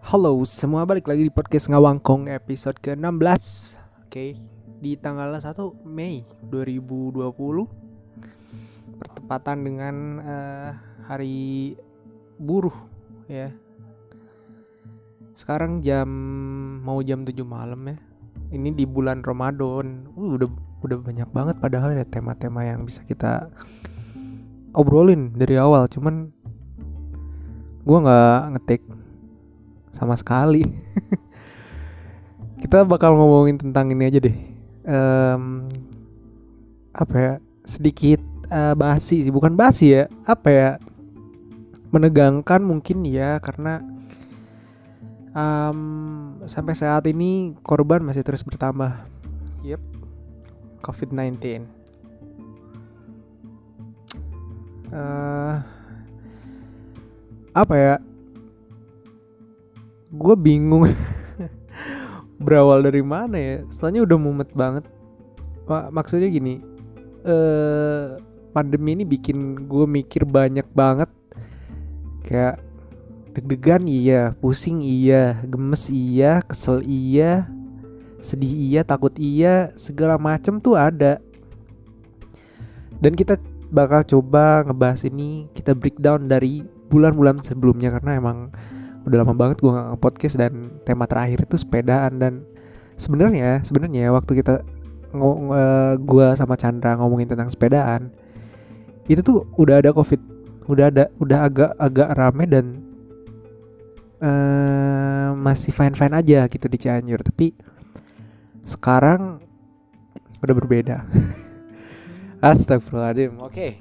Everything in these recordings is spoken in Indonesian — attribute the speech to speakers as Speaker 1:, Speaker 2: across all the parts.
Speaker 1: Halo semua balik lagi di podcast Ngawangkong episode ke-16. Oke di tanggal 1 Mei 2020 Bertepatan dengan eh, hari buruh ya. Sekarang jam mau jam 7 malam ya. Ini di bulan Ramadan. Uh, Udah udah banyak banget padahal ya tema-tema yang bisa kita obrolin dari awal. Cuman gue nggak ngetik sama sekali. Kita bakal ngomongin tentang ini aja deh. Em, apa ya? Sedikit eh, basi sih, bukan basi ya. Apa ya? Menegangkan mungkin ya karena em, sampai saat ini korban masih terus bertambah. Yep. COVID-19. Eh, apa ya? Gue bingung. Berawal dari mana ya? Soalnya udah mumet banget. Mak- maksudnya gini eh pandemi ini bikin gue mikir banyak banget. Kayak deg-degan iya pusing iya gemes iya kesel iya sedih iya takut iya segala macem tuh ada. Dan kita bakal coba ngebahas ini kita breakdown dari bulan-bulan sebelumnya karena emang udah lama banget gue nggak podcast dan tema terakhir itu sepedaan. Dan sebenarnya sebenarnya waktu kita ngo gue sama Chandra ngomongin tentang sepedaan itu tuh udah ada covid. Udah ada udah agak agak rame dan eh masih fine fine aja gitu di Cianjur. Tapi sekarang udah berbeda. Astagfirullahaladzim. Oke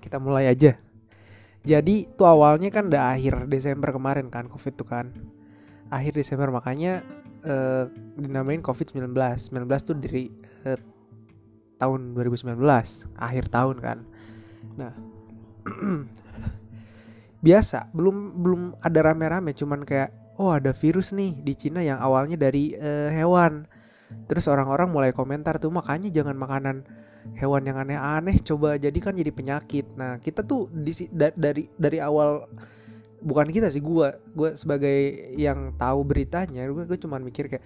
Speaker 1: Kita mulai aja jadi tuh awalnya kan udah akhir Desember kemarin kan Covid tuh kan. Akhir Desember makanya eh, dinamain Covid-19. 19 tuh dari eh, tahun 2019, akhir tahun kan. Nah, biasa belum belum ada rame-rame cuman kayak oh ada virus nih di Cina yang awalnya dari eh, hewan. Terus orang-orang mulai komentar tuh makanya jangan makanan hewan yang aneh-aneh coba jadi kan jadi penyakit. Nah, kita tuh di dari dari awal bukan kita sih gua, gua sebagai yang tahu beritanya, gue gue cuman mikir kayak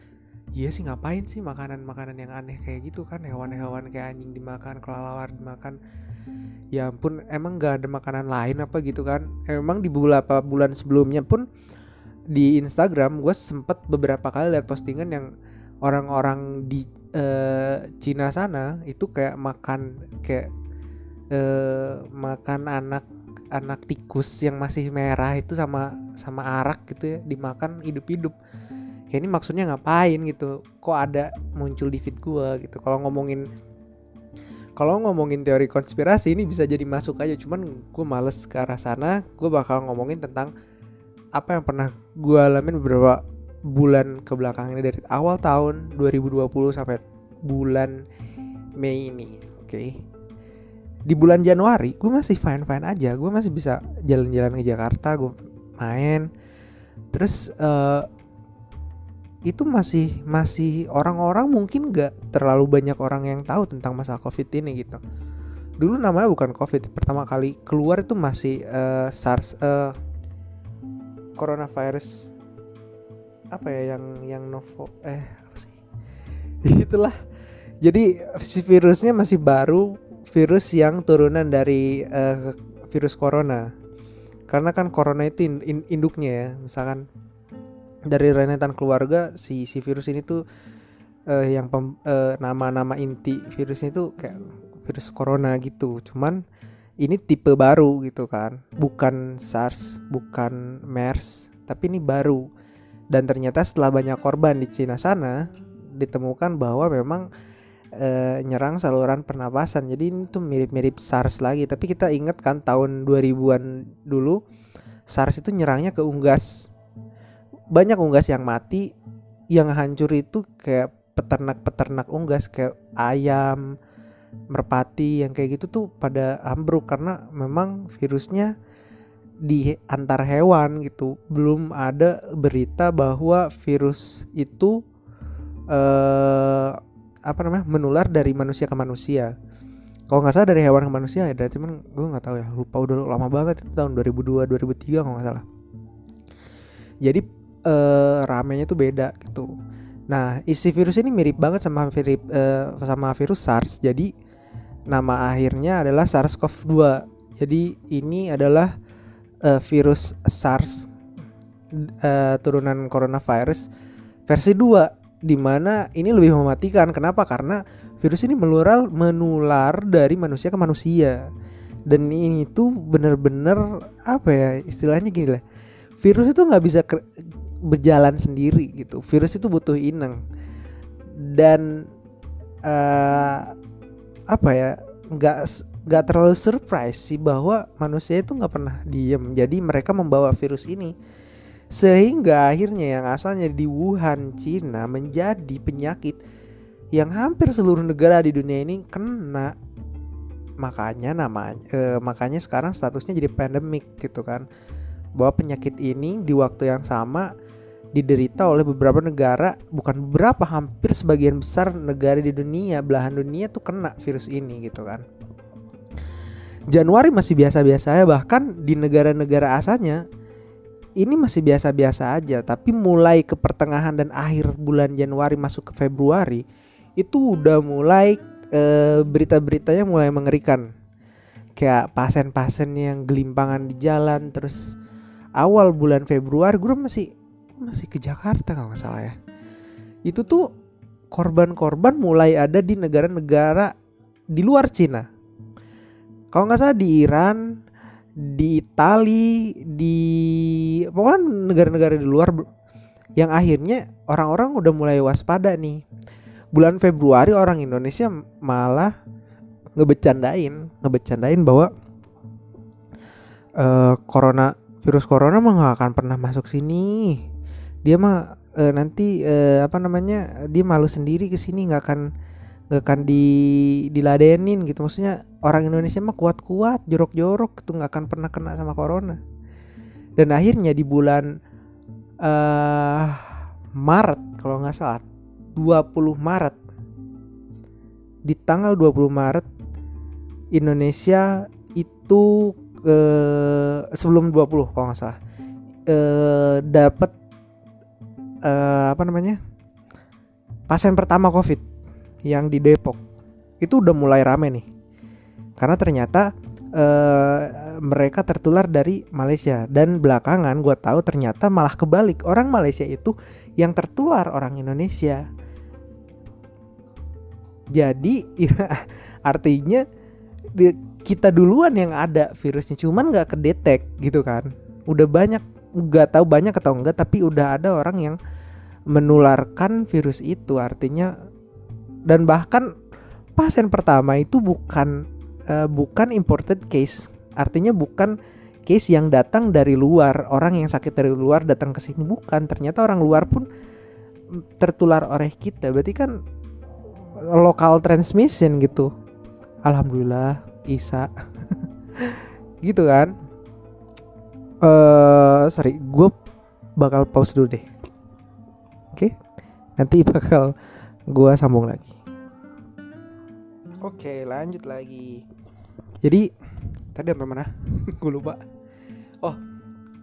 Speaker 1: iya sih ngapain sih makanan-makanan yang aneh kayak gitu kan hewan-hewan kayak anjing dimakan, kelelawar dimakan. Ya ampun, emang gak ada makanan lain apa gitu kan? Emang di beberapa bulan sebelumnya pun di Instagram gue sempet beberapa kali lihat postingan yang orang-orang di eh, Cina sana itu kayak makan kayak eh, makan anak anak tikus yang masih merah itu sama sama arak gitu ya dimakan hidup-hidup. Kayak ini maksudnya ngapain gitu? Kok ada muncul di feed gua gitu. Kalau ngomongin kalau ngomongin teori konspirasi ini bisa jadi masuk aja cuman gue males ke arah sana gue bakal ngomongin tentang apa yang pernah gue alamin beberapa bulan ke belakang ini dari awal tahun 2020 sampai bulan Mei ini oke? Di bulan Januari gue masih fine fine aja. Gue masih bisa jalan-jalan ke Jakarta gue main. Terus eh, itu masih masih orang-orang mungkin gak terlalu banyak orang yang tahu tentang masalah covid ini gitu. Dulu namanya bukan covid pertama kali keluar itu masih eh, SARS eh, coronavirus apa ya yang yang novo eh apa sih? Itulah. Jadi si virusnya masih baru virus yang turunan dari eh, virus corona. Karena kan corona itu in- in- induknya ya. Misalkan dari rentetan keluarga si si virus ini tuh eh, yang eh, nama-nama inti virusnya itu kayak virus corona gitu. Cuman ini tipe baru gitu kan. Bukan SARS bukan MERS tapi ini baru dan ternyata setelah banyak korban di Cina sana ditemukan bahwa memang eh, nyerang saluran pernapasan. Jadi ini tuh mirip-mirip SARS lagi. Tapi kita ingat kan tahun 2000-an dulu SARS itu nyerangnya ke unggas. Banyak unggas yang mati yang hancur itu kayak peternak-peternak unggas kayak ayam merpati yang kayak gitu tuh pada ambruk. Karena memang virusnya di antar hewan gitu belum ada berita bahwa virus itu eh apa namanya menular dari manusia ke manusia. Kalau nggak salah dari hewan ke manusia ya cuman gue nggak tahu ya lupa udah lama banget itu tahun 2002 2003 kalau nggak salah. Jadi uh, ramenya tuh beda gitu. Nah isi virus ini mirip banget sama virus uh, sama virus SARS jadi nama akhirnya adalah SARS-CoV-2 jadi ini adalah uh, virus SARS uh, turunan coronavirus versi 2 di mana ini lebih mematikan. Kenapa? Karena virus ini menular menular dari manusia ke manusia. Dan ini tuh bener-bener apa ya istilahnya gini lah. Virus itu nggak bisa berjalan sendiri gitu. Virus itu butuh inang. Dan uh, apa ya? nggak nggak terlalu surprise sih bahwa manusia itu nggak pernah diem. Jadi mereka membawa virus ini sehingga akhirnya yang asalnya di Wuhan, Cina menjadi penyakit yang hampir seluruh negara di dunia ini kena. Makanya namanya eh, makanya sekarang statusnya jadi pandemik gitu kan. Bahwa penyakit ini di waktu yang sama diderita oleh beberapa negara, bukan beberapa, hampir sebagian besar negara di dunia, belahan dunia tuh kena virus ini gitu kan. Januari masih biasa-biasa ya bahkan di negara-negara asalnya ini masih biasa-biasa aja. Tapi mulai ke pertengahan dan akhir bulan Januari masuk ke Februari itu udah mulai e, berita-beritanya mulai mengerikan. Kayak pasien-pasien yang gelimpangan di jalan terus awal bulan Februari gue masih masih ke Jakarta nggak salah ya. Itu tuh korban-korban mulai ada di negara-negara di luar Cina kalau nggak salah di Iran di Itali, di pokoknya negara-negara di luar yang akhirnya orang-orang udah mulai waspada nih. Bulan Februari orang Indonesia malah ngebecandain, ngebecandain bahwa uh, corona virus corona mah gak akan pernah masuk sini. Dia mah uh, nanti uh, apa namanya? Dia malu sendiri ke sini nggak akan nggak akan di diladenin gitu. Maksudnya orang Indonesia mah kuat-kuat jorok-jorok itu nggak akan pernah kena sama corona. Dan akhirnya di bulan uh, Maret kalau nggak salah 20 Maret di tanggal 20 Maret Indonesia itu uh, sebelum 20 kalau nggak salah uh, dapat uh, apa namanya pasien pertama COVID yang di Depok. Itu udah mulai rame nih. Karena ternyata uh, mereka tertular dari Malaysia. Dan belakangan gue tahu ternyata malah kebalik. Orang Malaysia itu yang tertular orang Indonesia. Jadi ya, artinya kita duluan yang ada virusnya. Cuman nggak kedetek gitu kan. Udah banyak nggak tahu banyak atau enggak tapi udah ada orang yang menularkan virus itu. Artinya dan bahkan pasien pertama itu bukan uh, bukan imported case. Artinya bukan case yang datang dari luar. Orang yang sakit dari luar datang ke sini. Bukan. Ternyata orang luar pun tertular oleh kita. Berarti kan lokal transmission gitu. Alhamdulillah Isa. Gitu kan? Uh, sorry gue bakal pause dulu deh. Oke? Okay? nanti bakal gue sambung lagi Oke, lanjut lagi. Jadi tadi sampai mana? Gue lupa. Oh,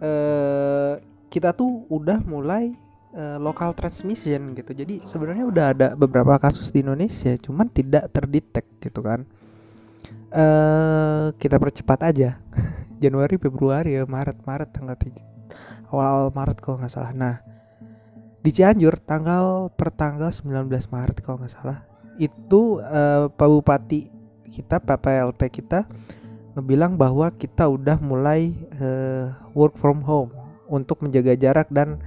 Speaker 1: eh kita tuh udah mulai uh, local transmission gitu. Jadi sebenarnya udah ada beberapa kasus di Indonesia, cuman tidak terdetek gitu kan. Eh kita percepat aja. Januari, Februari ya, Maret, Maret tanggal 3. Awal-awal Maret kalau nggak salah. Nah, di Cianjur tanggal per tanggal 19 Maret kalau nggak salah itu uh, Pak Bupati kita Pak PLT kita ngebilang bahwa kita udah mulai uh, work from home untuk menjaga jarak dan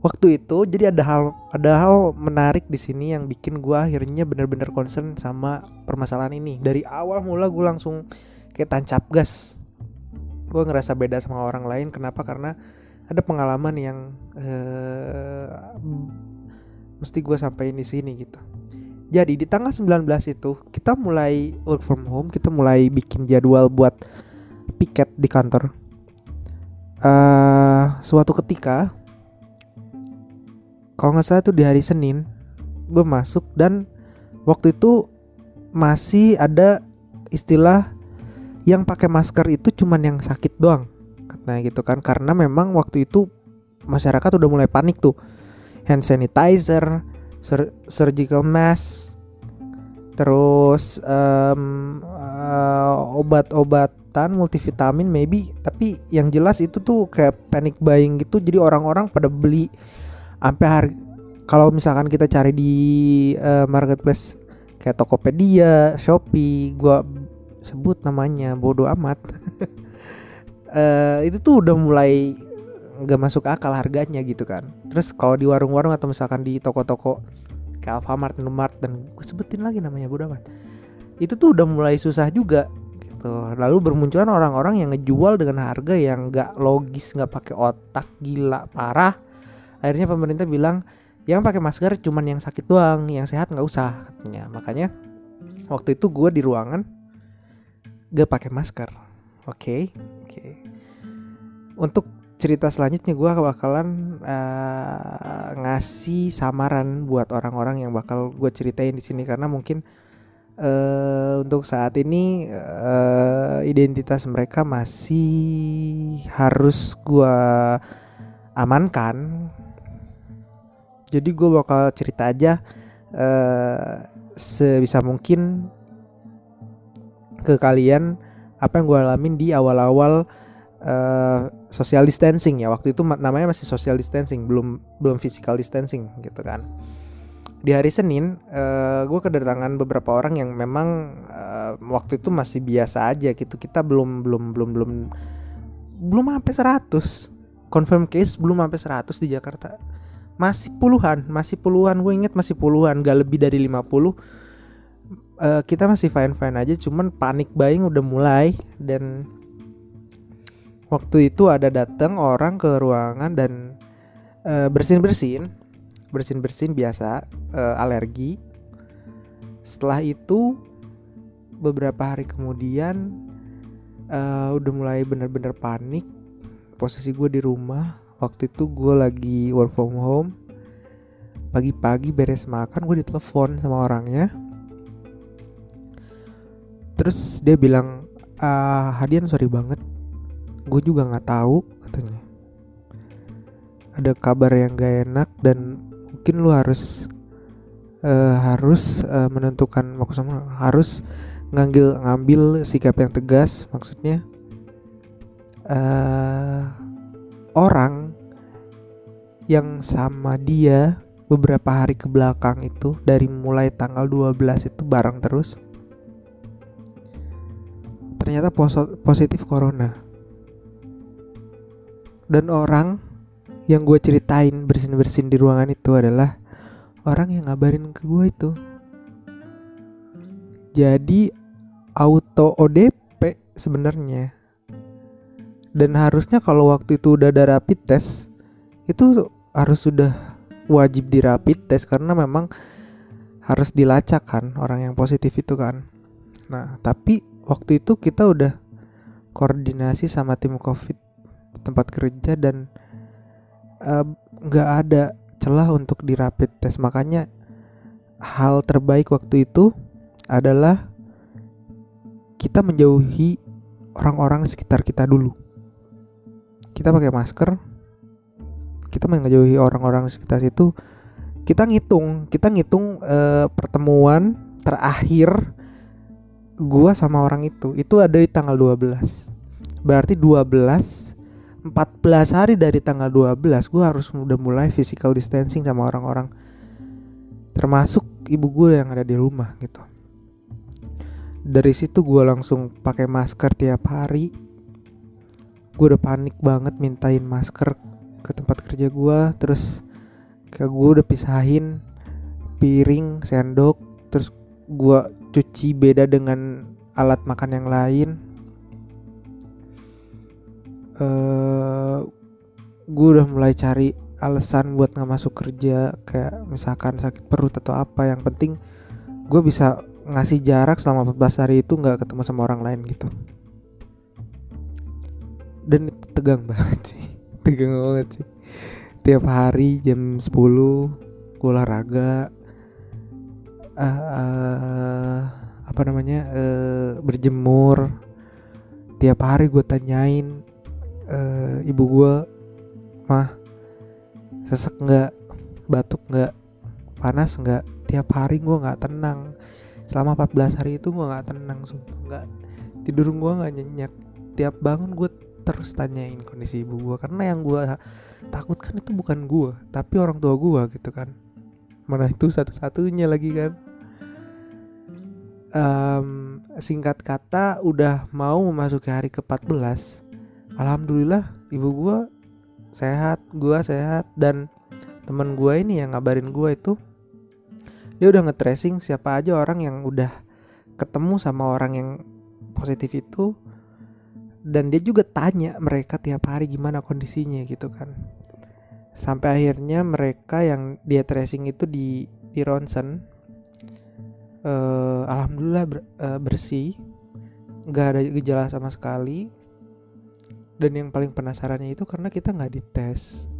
Speaker 1: waktu itu jadi ada hal ada hal menarik di sini yang bikin gua akhirnya benar-benar concern sama permasalahan ini. Dari awal mula gue langsung kayak tancap gas. Gue ngerasa beda sama orang lain. Kenapa? Karena ada pengalaman yang uh, mesti gue sampaikan di sini gitu jadi di tanggal 19 itu kita mulai work from home, kita mulai bikin jadwal buat piket di kantor. Uh, suatu ketika, kalau nggak salah itu di hari Senin, gue masuk dan waktu itu masih ada istilah yang pakai masker itu cuman yang sakit doang, katanya gitu kan, karena memang waktu itu masyarakat udah mulai panik tuh hand sanitizer sur surgical mask terus um, uh, obat-obatan multivitamin maybe tapi yang jelas itu tuh kayak panic buying gitu jadi orang-orang pada beli sampai hari kalau misalkan kita cari di uh, marketplace kayak Tokopedia, Shopee, gua sebut namanya bodoh amat. uh, itu tuh udah mulai nggak masuk akal harganya gitu kan. Terus kalau di warung-warung atau misalkan di toko-toko kayak Alfamart, Indomart dan gue sebutin lagi namanya amat. Itu tuh udah mulai susah juga gitu. Lalu bermunculan orang-orang yang ngejual dengan harga yang nggak logis, nggak pakai otak, gila parah. Akhirnya pemerintah bilang yang pakai masker cuman yang sakit doang, yang sehat nggak usah katanya. Makanya waktu itu gue di ruangan gak pakai masker. Oke, okay? oke. Okay. Untuk cerita selanjutnya gue bakalan uh, ngasih samaran buat orang-orang yang bakal gue ceritain di sini karena mungkin uh, untuk saat ini uh, identitas mereka masih harus gue amankan. Jadi gue bakal cerita aja uh, sebisa mungkin ke kalian apa yang gue alamin di awal-awal uh, social distancing ya. Waktu itu namanya masih social distancing belum belum physical distancing gitu kan. Di hari Senin uh, gue kedatangan beberapa orang yang memang uh, waktu itu masih biasa aja gitu. Kita belum belum belum belum belum sampai 100 confirm case belum sampai 100 di Jakarta. Masih puluhan masih puluhan. Gue inget masih puluhan gak lebih dari 50 uh, kita masih fine fine aja cuman panik buying udah mulai dan waktu itu ada datang orang ke ruangan dan uh, bersin bersin bersin bersin biasa uh, alergi. Setelah itu beberapa hari kemudian uh, udah mulai bener-bener panik. Posisi gue di rumah. Waktu itu gue lagi work from home. Pagi-pagi beres makan gue ditelepon sama orangnya. Terus dia bilang ah Hadian sorry banget gue juga nggak tahu katanya. Ada kabar yang gak enak dan mungkin lu harus uh, harus uh, menentukan maksudnya harus ngambil ngambil sikap yang tegas maksudnya uh, orang yang sama dia beberapa hari ke belakang itu dari mulai tanggal 12 itu bareng terus ternyata positif corona dan orang yang gue ceritain bersin-bersin di ruangan itu adalah orang yang ngabarin ke gue itu. Jadi auto ODP sebenarnya. Dan harusnya kalau waktu itu udah ada rapid test itu harus sudah wajib di rapid test karena memang harus dilacak kan orang yang positif itu kan. Nah tapi waktu itu kita udah koordinasi sama tim covid tempat kerja dan nggak uh, ada celah untuk di rapid test makanya hal terbaik waktu itu adalah kita menjauhi orang-orang sekitar kita dulu. Kita pakai masker kita menjauhi orang-orang sekitar itu kita ngitung kita ngitung uh, pertemuan terakhir gua sama orang itu. Itu ada di tanggal 12 berarti 12 14 hari dari tanggal 12 gua harus udah mulai physical distancing sama orang-orang. Termasuk ibu gue yang ada di rumah gitu. Dari situ gue langsung pakai masker tiap hari. Gue udah panik banget mintain masker ke tempat kerja gue terus ke gue udah pisahin piring sendok terus gue cuci beda dengan alat makan yang lain uh, eh, gue udah mulai cari alasan buat nggak masuk kerja kayak misalkan sakit perut atau apa. Yang penting gue bisa ngasih jarak selama 14 hari itu nggak ketemu sama orang lain gitu. Dan itu tegang banget sih tegang banget sih. Tiap hari jam 10 gue olahraga uh, apa namanya uh, berjemur. Tiap hari gue tanyain uh, ibu gue mah sesek nggak? Batuk nggak? Panas nggak? Tiap hari gue nggak tenang. Selama 14 hari itu gue nggak tenang sumpah. Nggak tidur gue nggak nyenyak. Tiap bangun gue terus tanyain kondisi ibu gue karena yang gue takutkan itu bukan gue tapi orang tua gue gitu kan. Mana itu satu-satunya lagi kan. Um, singkat kata udah mau memasuki hari ke-14 alhamdulillah ibu gue sehat gue sehat dan teman gue ini yang ngabarin gue itu dia udah nge-tracing siapa aja orang yang udah ketemu sama orang yang positif itu dan dia juga tanya mereka tiap hari gimana kondisinya gitu kan. Sampai akhirnya mereka yang dia tracing itu di di ronsen uh, alhamdulillah ber, uh, bersih nggak ada gejala sama sekali dan yang paling penasarannya itu karena kita nggak dites.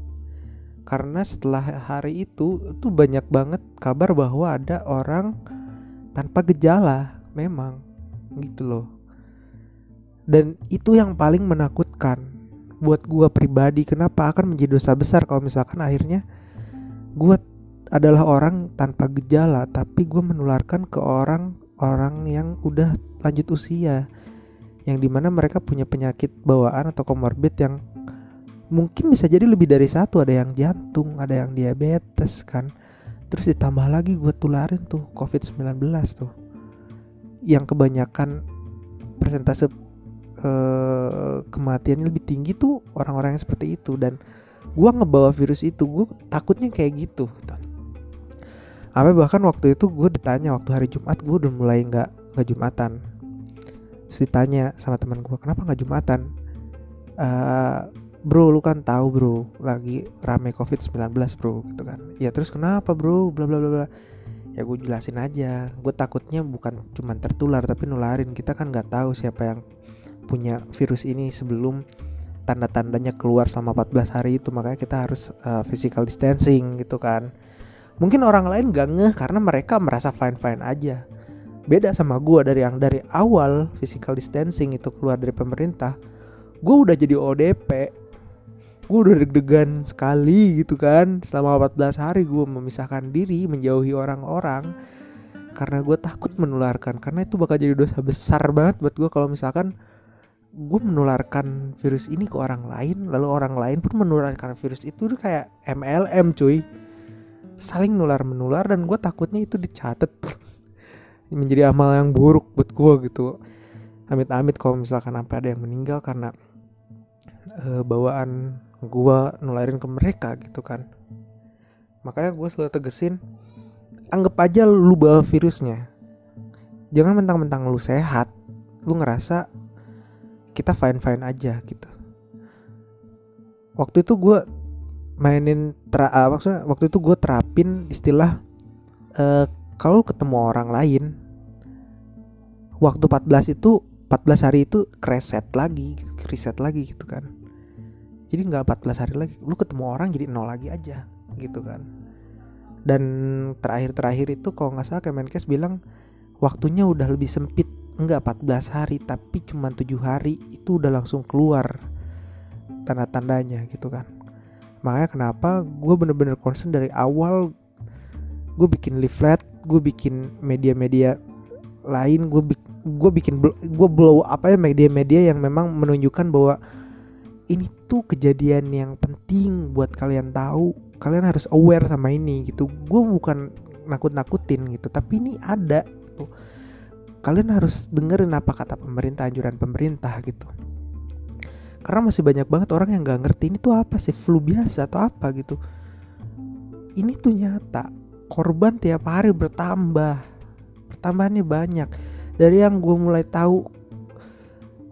Speaker 1: Karena setelah hari itu itu banyak banget kabar bahwa ada orang tanpa gejala memang gitu loh. Dan itu yang paling menakutkan. Buat gue pribadi kenapa akan menjadi dosa besar kalau misalkan akhirnya gue adalah orang tanpa gejala tapi gue menularkan ke orang-orang yang udah lanjut usia yang di mana mereka punya penyakit bawaan atau komorbid yang mungkin bisa jadi lebih dari satu. Ada yang jantung ada yang diabetes kan. Terus ditambah lagi gue tularin tuh covid 19 tuh. Yang kebanyakan persentase uh, kematiannya lebih tinggi tuh orang-orang yang seperti itu. Dan gue ngebawa virus itu gue takutnya kayak gitu. Apa bahkan waktu itu gue ditanya waktu hari Jumat gue udah mulai nggak nggak Jumatan Terus ditanya sama teman gue kenapa nggak Jumatan? Uh, bro lu kan tahu bro lagi rame covid 19 bro gitu kan. Ya terus kenapa bro? Bla bla bla bla. Ya gue jelasin aja. Gue takutnya bukan cuman tertular tapi nularin. Kita kan nggak tahu siapa yang punya virus ini sebelum tanda-tandanya keluar selama 14 hari itu. Makanya kita harus uh, physical distancing gitu kan. Mungkin orang lain gak ngeh karena mereka merasa fine fine aja beda sama gue dari yang dari awal physical distancing itu keluar dari pemerintah gue udah jadi ODP gue udah deg-degan sekali gitu kan. Selama 14 hari gue memisahkan diri menjauhi orang-orang karena gue takut menularkan. Karena itu bakal jadi dosa besar banget buat gue kalau misalkan gue menularkan virus ini ke orang lain lalu orang lain pun menularkan virus itu tuh kayak MLM cuy. Saling nular menular dan gue takutnya itu dicatat menjadi amal yang buruk buat gue gitu. Amit-amit kalau misalkan sampai ada yang meninggal karena uh, bawaan gue nularin ke mereka gitu kan. Makanya gue selalu tegesin anggap aja lu bawa virusnya. Jangan mentang-mentang lu sehat lu ngerasa kita fine fine aja gitu. Waktu itu gue mainin tra uh, maksudnya waktu itu gue terapin istilah uh, kalau ketemu orang lain. Waktu 14 itu 14 hari itu reset lagi reset lagi gitu kan. Jadi nggak 14 hari lagi lu ketemu orang jadi nol lagi aja gitu kan. Dan terakhir-terakhir itu kalau nggak salah Kemenkes bilang waktunya udah lebih sempit. Enggak 14 hari tapi cuma tujuh hari itu udah langsung keluar tanda-tandanya gitu kan. Makanya kenapa gue bener-bener concern dari awal gue bikin leaflet gue bikin media-media lain gue gue bikin gue blow apa ya media-media yang memang menunjukkan bahwa ini tuh kejadian yang penting buat kalian tahu kalian harus aware sama ini gitu. Gue bukan nakut-nakutin gitu tapi ini ada gitu. Kalian harus dengerin apa kata pemerintah anjuran pemerintah gitu. Karena masih banyak banget orang yang nggak ngerti ini tuh apa sih flu biasa atau apa gitu. Ini tuh nyata korban tiap hari bertambah. Pertambahannya banyak. Dari yang gue mulai tahu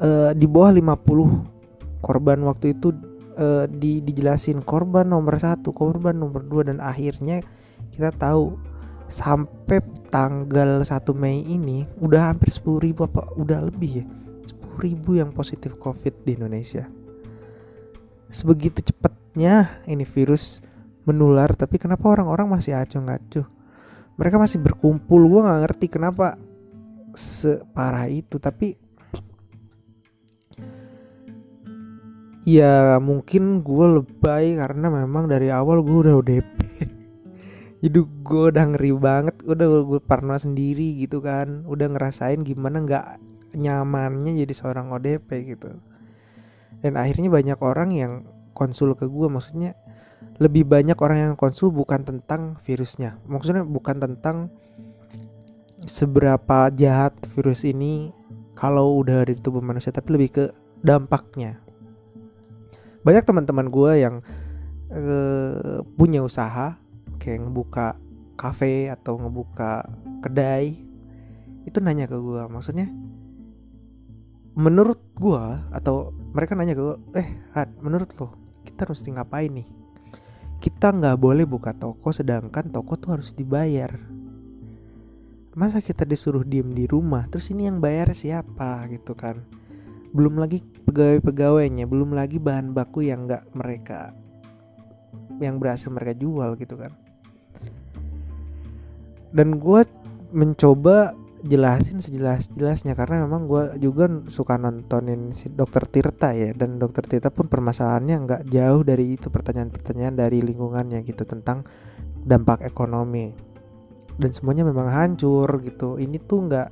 Speaker 1: uh, di bawah 50 korban waktu itu uh, di dijelasin korban nomor satu korban nomor dua dan akhirnya kita tahu sampai tanggal 1 Mei ini udah hampir 10 ribu apa udah lebih ya 10 ribu yang positif covid di Indonesia. Sebegitu cepatnya ini virus menular tapi kenapa orang-orang masih acuh ngacuh? Mereka masih berkumpul gue nggak ngerti kenapa separah itu tapi ya mungkin gue lebay karena memang dari awal gue udah ODP jadi gue udah ngeri banget udah gue parno sendiri gitu kan. Udah ngerasain gimana nggak nyamannya jadi seorang ODP gitu. Dan akhirnya banyak orang yang konsul ke gue maksudnya lebih banyak orang yang konsul bukan tentang virusnya. Maksudnya bukan tentang seberapa jahat virus ini kalau udah ada di tubuh manusia tapi lebih ke dampaknya. Banyak teman-teman gue yang uh, punya usaha kayak ngebuka kafe atau ngebuka kedai itu nanya ke gue maksudnya menurut gue atau mereka nanya ke gue eh Had, menurut lo kita harus ngapain nih kita nggak boleh buka toko sedangkan toko tuh harus dibayar. Masa kita disuruh diem di rumah terus ini yang bayar siapa gitu kan? Belum lagi pegawai-pegawainya belum lagi bahan baku yang nggak mereka yang berhasil mereka jual gitu kan. Dan gue mencoba jelasin sejelas-jelasnya karena memang gue juga suka nontonin si dokter Tirta ya dan dokter Tirta pun permasalahannya nggak jauh dari itu pertanyaan-pertanyaan dari lingkungannya gitu tentang dampak ekonomi. Dan semuanya memang hancur gitu. Ini tuh nggak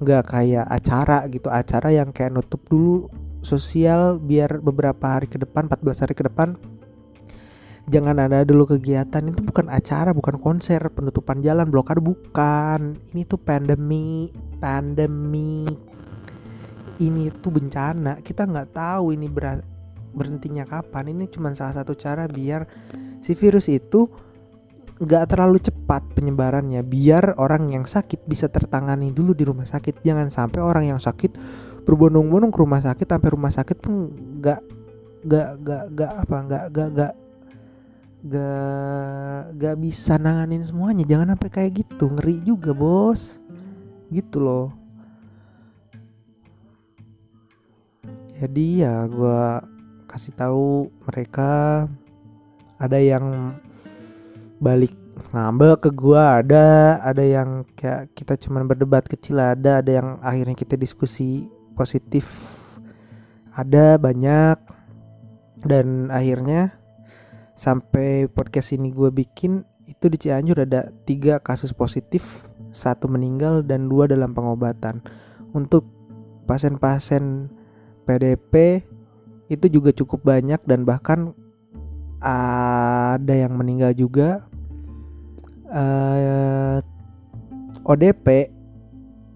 Speaker 1: nggak kayak acara gitu acara yang kayak nutup dulu sosial biar beberapa hari ke depan 14 hari ke depan jangan ada dulu kegiatan itu bukan acara bukan konser penutupan jalan blokade bukan. Ini tuh pandemi pandemi. Ini tuh bencana kita nggak tahu ini ber berhentinya kapan. Ini cuma salah satu cara biar si virus itu nggak terlalu cepat penyebarannya biar orang yang sakit bisa tertangani dulu di rumah sakit. Jangan sampai orang yang sakit berbondong-bondong ke rumah sakit sampai rumah sakit pun nggak nggak nggak nggak apa nggak nggak nggak gak gak bisa nanganin semuanya. Jangan sampai kayak gitu. Ngeri juga bos. Gitu loh. Jadi ya gue kasih tahu mereka. Ada yang balik ngambek ke gue ada. Ada yang kayak kita cuman berdebat kecil ada. Ada yang akhirnya kita diskusi positif ada banyak. Dan akhirnya sampai podcast ini gue bikin itu di Cianjur ada tiga kasus positif satu meninggal dan dua dalam pengobatan. Untuk pasien-pasien PDP itu juga cukup banyak dan bahkan ada yang meninggal juga. Uh, eh, ODP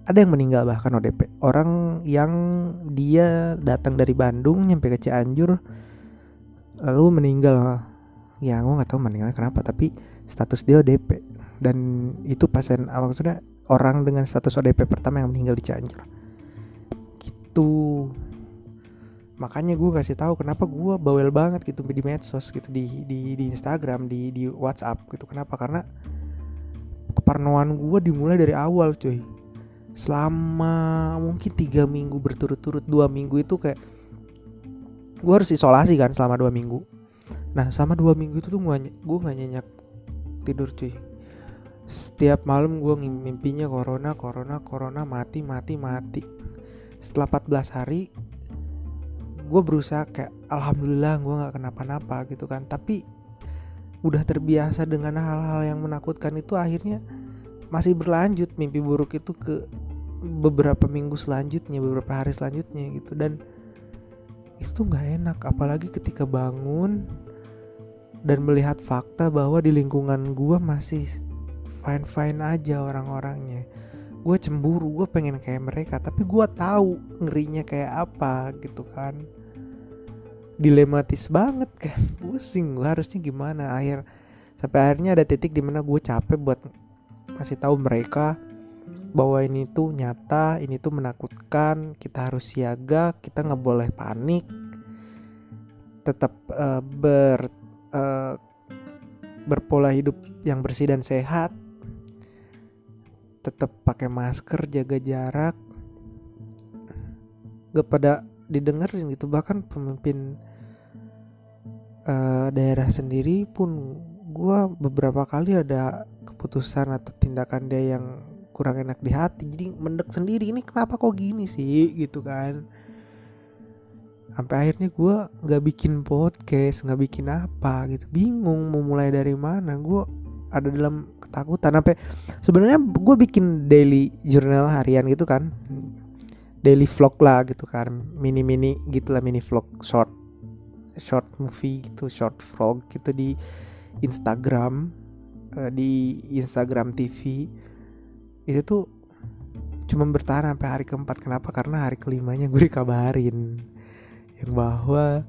Speaker 1: ada yang meninggal bahkan ODP orang yang dia datang dari Bandung nyampe ke Cianjur lalu meninggal ya gue nggak tahu meninggalnya kenapa tapi status dia ODP dan itu pasien ah, maksudnya orang dengan status ODP pertama yang meninggal di Cianjur. Gitu. Makanya gue kasih tahu kenapa gue bawel banget gitu di medsos gitu di di di Instagram di di WhatsApp gitu. Kenapa? Karena keparnoan gue dimulai dari awal cuy. Selama mungkin tiga minggu berturut-turut dua minggu itu kayak gue harus isolasi kan selama dua minggu nah sama dua minggu itu tuh gue gue gak nyenyak tidur cuy. Setiap malam gue mimpinya corona corona corona mati mati mati. Setelah 14 hari gue berusaha kayak alhamdulillah gue nggak kenapa-napa gitu kan. Tapi udah terbiasa dengan hal-hal yang menakutkan itu akhirnya masih berlanjut mimpi buruk itu ke beberapa minggu selanjutnya beberapa hari selanjutnya gitu. Dan itu nggak enak. Apalagi ketika bangun dan melihat fakta bahwa di lingkungan gue masih fine fine aja orang-orangnya. Gue cemburu gue pengen kayak mereka tapi gue tahu ngerinya kayak apa gitu kan. Dilematis banget kan pusing gue harusnya gimana. Akhir sampai akhirnya ada titik di mana gue capek buat kasih tahu mereka bahwa ini tuh nyata ini tuh menakutkan kita harus siaga kita nggak boleh panik tetap uh, ber uh, berpola hidup yang bersih dan sehat tetap pakai masker jaga jarak gak pada didengerin gitu. Bahkan pemimpin uh, daerah sendiri pun gue beberapa kali ada keputusan atau tindakan dia yang kurang enak di hati jadi mendek sendiri. Ini kenapa kok gini sih? Gitu kan sampai akhirnya gue nggak bikin podcast nggak bikin apa gitu. Bingung mau mulai dari mana. Gue ada dalam ketakutan. Sampai sebenarnya gue bikin daily journal harian gitu kan. Daily vlog lah gitu kan. Mini mini gitu lah mini vlog. Short short movie gitu short vlog gitu di Instagram uh, di Instagram TV itu tuh cuma bertahan sampai hari keempat. Kenapa? Karena hari kelimanya gue dikabarin yang bahwa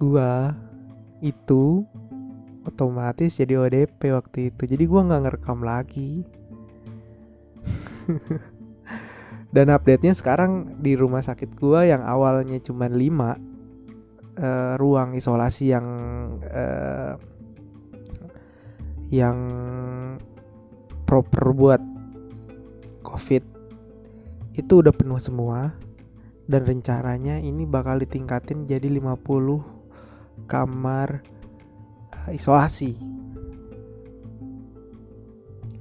Speaker 1: gua itu otomatis jadi ODP waktu itu. Jadi gua nggak ngerekam lagi. Dan update nya sekarang di rumah sakit gua yang awalnya cuma 5 uh, ruang isolasi yang uh, yang proper buat covid itu udah penuh semua dan rencananya ini bakal ditingkatin jadi 50 kamar uh, isolasi.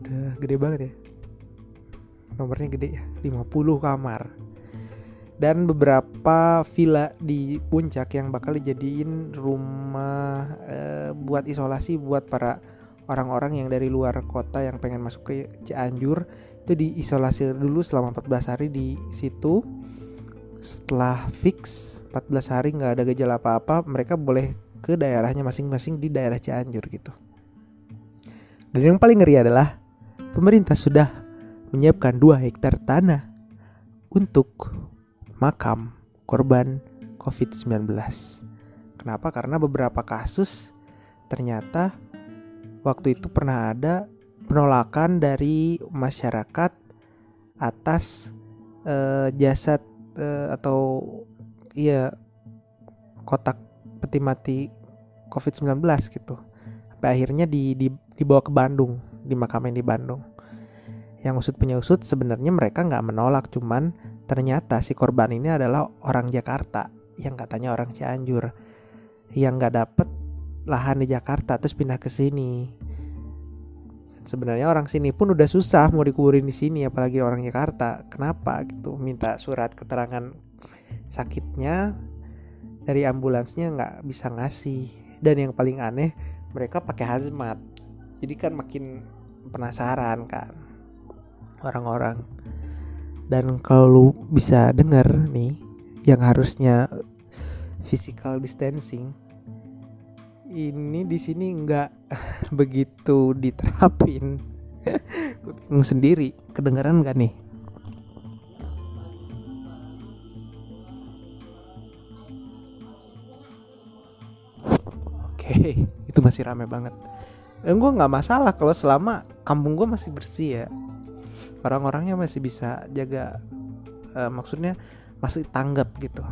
Speaker 1: Udah gede banget ya. Nomornya gede ya, 50 kamar. Dan beberapa villa di puncak yang bakal dijadiin rumah uh, buat isolasi buat para orang-orang yang dari luar kota yang pengen masuk ke Cianjur itu diisolasi dulu selama 14 hari di situ setelah fix 14 hari nggak ada gejala apa-apa mereka boleh ke daerahnya masing-masing di daerah Cianjur gitu dan yang paling ngeri adalah pemerintah sudah menyiapkan 2 hektar tanah untuk makam korban COVID-19 kenapa? karena beberapa kasus ternyata waktu itu pernah ada penolakan dari masyarakat atas eh, jasad uh, atau iya kotak peti mati COVID-19 gitu. Sampai akhirnya di, di dibawa ke Bandung, dimakamin di Bandung. Yang usut penyusut sebenarnya mereka nggak menolak, cuman ternyata si korban ini adalah orang Jakarta yang katanya orang Cianjur yang nggak dapet lahan di Jakarta terus pindah ke sini sebenarnya orang sini pun udah susah mau dikuburin di sini apalagi orang Jakarta. Kenapa? Gitu. Minta surat keterangan sakitnya dari ambulansnya nggak bisa ngasih. Dan yang paling aneh mereka pakai hazmat. Jadi kan makin penasaran kan orang-orang. Dan kalau lu bisa dengar nih yang harusnya physical distancing ini di sini nggak begitu diterapin. Gue bingung sendiri kedengaran nggak nih? Oke itu masih rame banget. Dan gue nggak masalah kalau selama kampung gue masih bersih ya. Orang-orangnya masih bisa jaga uh, maksudnya masih tanggap gitu.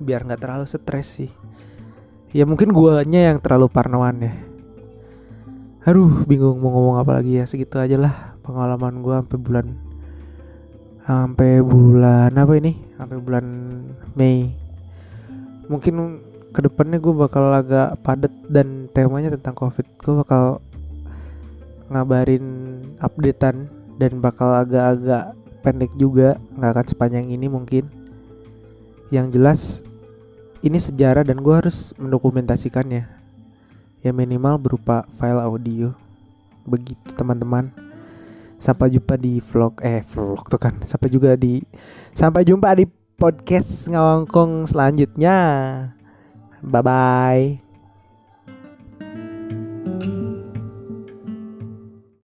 Speaker 1: Biar nggak terlalu stres sih ya mungkin guanya yang terlalu parnoan ya. Aduh bingung mau ngomong apa lagi ya segitu aja lah pengalaman gua sampai bulan sampai bulan apa ini? Sampai bulan Mei. Mungkin ke depannya gue bakal agak padat dan temanya tentang covid gue bakal ngabarin updatean dan bakal agak-agak pendek juga nggak akan sepanjang ini mungkin. Yang jelas ini sejarah dan gue harus mendokumentasikannya. Ya minimal berupa file audio. Begitu teman-teman. Sampai jumpa di vlog eh vlog tuh kan. Sampai juga di sampai jumpa di podcast ngawangkong selanjutnya. Bye bye